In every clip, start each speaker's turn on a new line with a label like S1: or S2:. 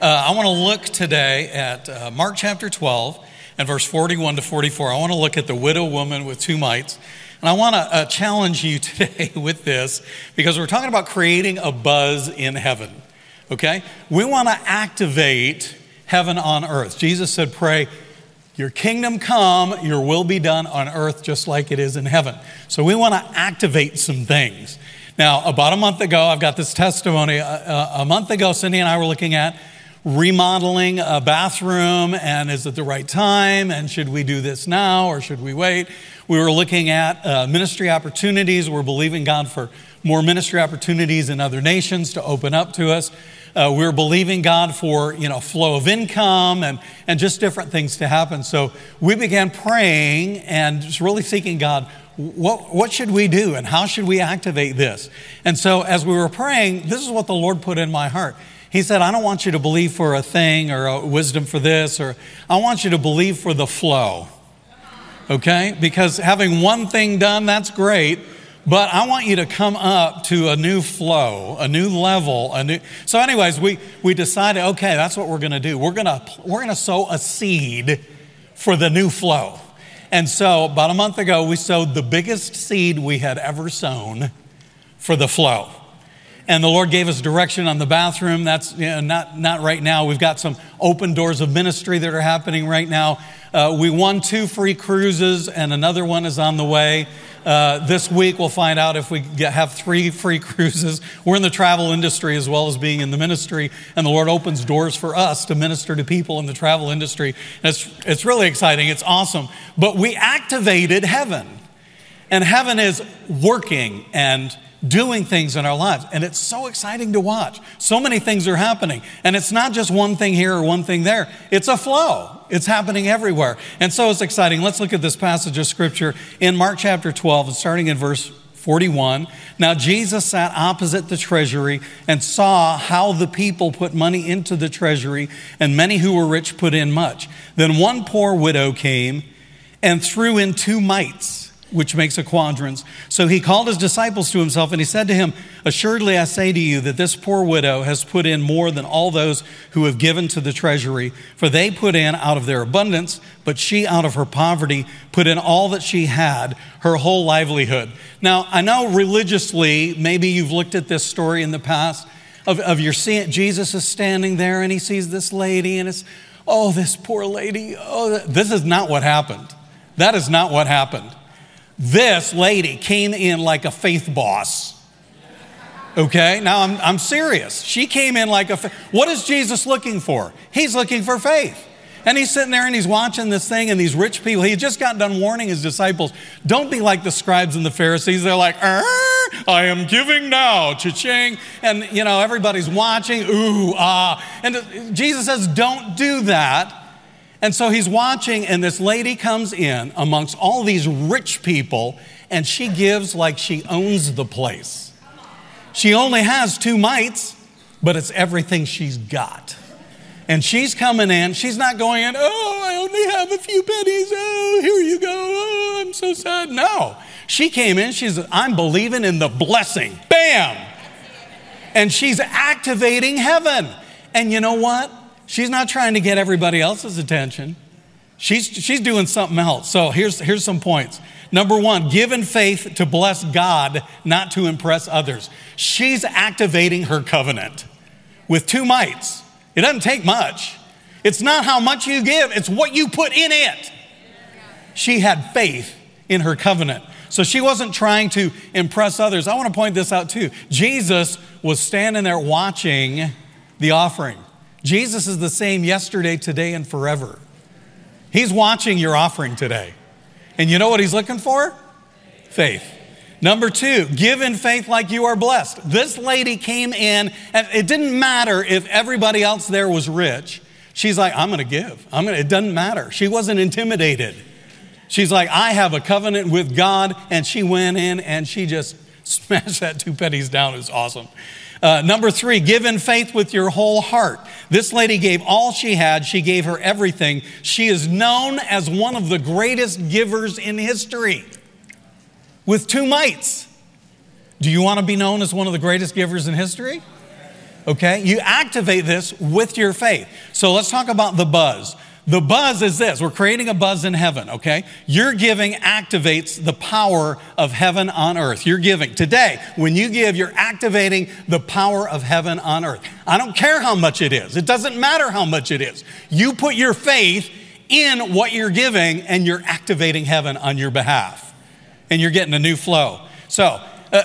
S1: Uh, I want to look today at uh, Mark chapter 12 and verse 41 to 44. I want to look at the widow woman with two mites. And I want to uh, challenge you today with this because we're talking about creating a buzz in heaven. Okay? We want to activate heaven on earth. Jesus said, Pray, your kingdom come, your will be done on earth just like it is in heaven. So we want to activate some things. Now, about a month ago, I've got this testimony. Uh, uh, a month ago, Cindy and I were looking at remodeling a bathroom and is it the right time and should we do this now or should we wait? We were looking at uh, ministry opportunities. We're believing God for more ministry opportunities in other nations to open up to us. Uh, we're believing God for you know flow of income and and just different things to happen. So we began praying and just really seeking God. What, what should we do and how should we activate this? And so, as we were praying, this is what the Lord put in my heart. He said, I don't want you to believe for a thing or a wisdom for this, or I want you to believe for the flow. Okay? Because having one thing done, that's great. But I want you to come up to a new flow, a new level, a new. So, anyways, we, we decided, okay, that's what we're to do. We're to we're to sow a seed for the new flow. And so, about a month ago, we sowed the biggest seed we had ever sown for the flow and the Lord gave us direction on the bathroom. That's you know, not, not right now. We've got some open doors of ministry that are happening right now. Uh, we won two free cruises, and another one is on the way. Uh, this week, we'll find out if we get, have three free cruises. We're in the travel industry as well as being in the ministry, and the Lord opens doors for us to minister to people in the travel industry. It's, it's really exciting, it's awesome. But we activated heaven, and heaven is working and doing things in our lives. And it's so exciting to watch. So many things are happening. And it's not just one thing here or one thing there, it's a flow. It's happening everywhere. And so it's exciting. Let's look at this passage of scripture in Mark chapter 12, and starting in verse 41. Now, Jesus sat opposite the treasury and saw how the people put money into the treasury, and many who were rich put in much. Then one poor widow came and threw in two mites which makes a quadrans. So he called his disciples to himself and he said to him, Assuredly I say to you that this poor widow has put in more than all those who have given to the treasury, for they put in out of their abundance, but she out of her poverty put in all that she had, her whole livelihood. Now, I know religiously, maybe you've looked at this story in the past of, of your seeing Jesus is standing there and he sees this lady and it's, oh, this poor lady. Oh, this is not what happened. That is not what happened. This lady came in like a faith boss. Okay, now I'm, I'm serious. She came in like a. What is Jesus looking for? He's looking for faith. And he's sitting there and he's watching this thing, and these rich people, he just got done warning his disciples don't be like the scribes and the Pharisees. They're like, I am giving now, cha-ching. And, you know, everybody's watching, ooh, ah. And Jesus says, don't do that. And so he's watching, and this lady comes in amongst all these rich people, and she gives like she owns the place. She only has two mites, but it's everything she's got. And she's coming in, she's not going in, oh, I only have a few pennies, oh, here you go, oh, I'm so sad. No. She came in, she's, I'm believing in the blessing. Bam! And she's activating heaven. And you know what? She's not trying to get everybody else's attention. She's, she's doing something else. So here's, here's some points. Number one, given faith to bless God, not to impress others. She's activating her covenant with two mites. It doesn't take much. It's not how much you give, it's what you put in it. She had faith in her covenant. So she wasn't trying to impress others. I want to point this out too. Jesus was standing there watching the offering. Jesus is the same yesterday, today, and forever. He's watching your offering today. And you know what he's looking for? Faith. Number two, give in faith like you are blessed. This lady came in, and it didn't matter if everybody else there was rich. She's like, I'm to give. I'm gonna, it doesn't matter. She wasn't intimidated. She's like, I have a covenant with God. And she went in and she just smashed that two pennies down. It was awesome. Uh, number three, give in faith with your whole heart. This lady gave all she had, she gave her everything. She is known as one of the greatest givers in history with two mites. Do you want to be known as one of the greatest givers in history? Okay? You activate this with your faith. So let's talk about the buzz. The buzz is this we're creating a buzz in heaven, okay? Your giving activates the power of heaven on earth. You're giving. Today, when you give, you're activating the power of heaven on earth. I don't care how much it is, it doesn't matter how much it is. You put your faith in what you're giving, and you're activating heaven on your behalf. And you're getting a new flow. So, uh,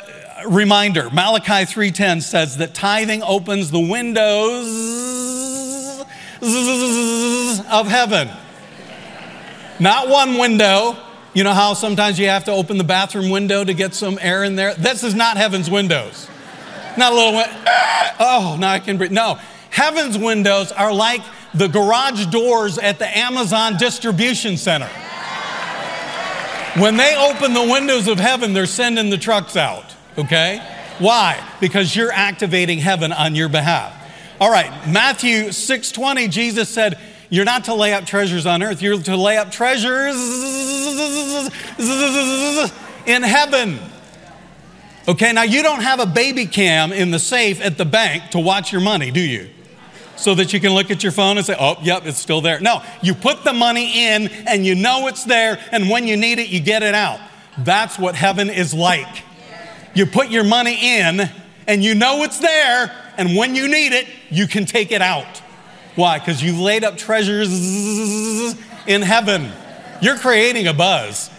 S1: reminder Malachi 3:10 says that tithing opens the windows of heaven. Not one window. You know how sometimes you have to open the bathroom window to get some air in there? This is not heaven's windows. Not a little, one. oh, now I can breathe. No, heaven's windows are like the garage doors at the Amazon distribution center. When they open the windows of heaven, they're sending the trucks out, okay? Why? Because you're activating heaven on your behalf. All right, Matthew 6:20 Jesus said, "You're not to lay up treasures on earth, you're to lay up treasures in heaven." Okay, now you don't have a baby cam in the safe at the bank to watch your money, do you? So that you can look at your phone and say, oh, yep, it's still there. No, you put the money in and you know it's there, and when you need it, you get it out. That's what heaven is like. You put your money in and you know it's there, and when you need it, you can take it out. Why? Because you've laid up treasures in heaven. You're creating a buzz.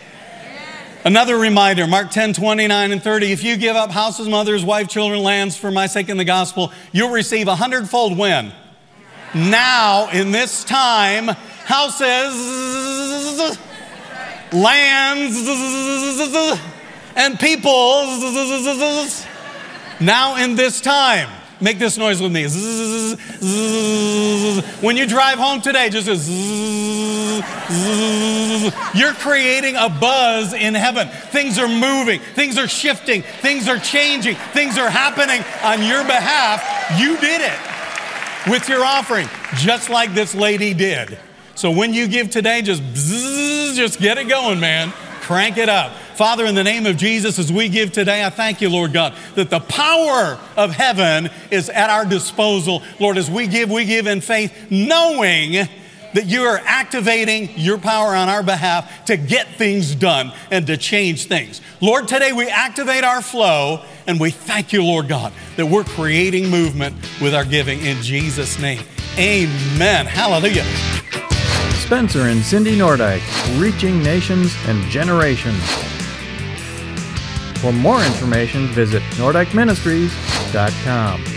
S1: Another reminder, Mark 10, 29 and 30. If you give up houses, mothers, wife, children, lands for my sake in the gospel, you'll receive a hundredfold when? Now, in this time, houses, lands, and people. Now, in this time. Make this noise with me. When you drive home today, just you're creating a buzz in heaven. Things are moving, things are shifting, things are changing, things are happening on your behalf. You did it with your offering, just like this lady did. So when you give today, just just get it going, man. Crank it up. Father, in the name of Jesus, as we give today, I thank you, Lord God, that the power of heaven is at our disposal. Lord, as we give, we give in faith, knowing that you are activating your power on our behalf to get things done and to change things. Lord, today we activate our flow and we thank you, Lord God, that we're creating movement with our giving in Jesus' name. Amen. Hallelujah.
S2: Spencer and Cindy Nordyke, reaching nations and generations. For more information, visit NordykeMinistries.com.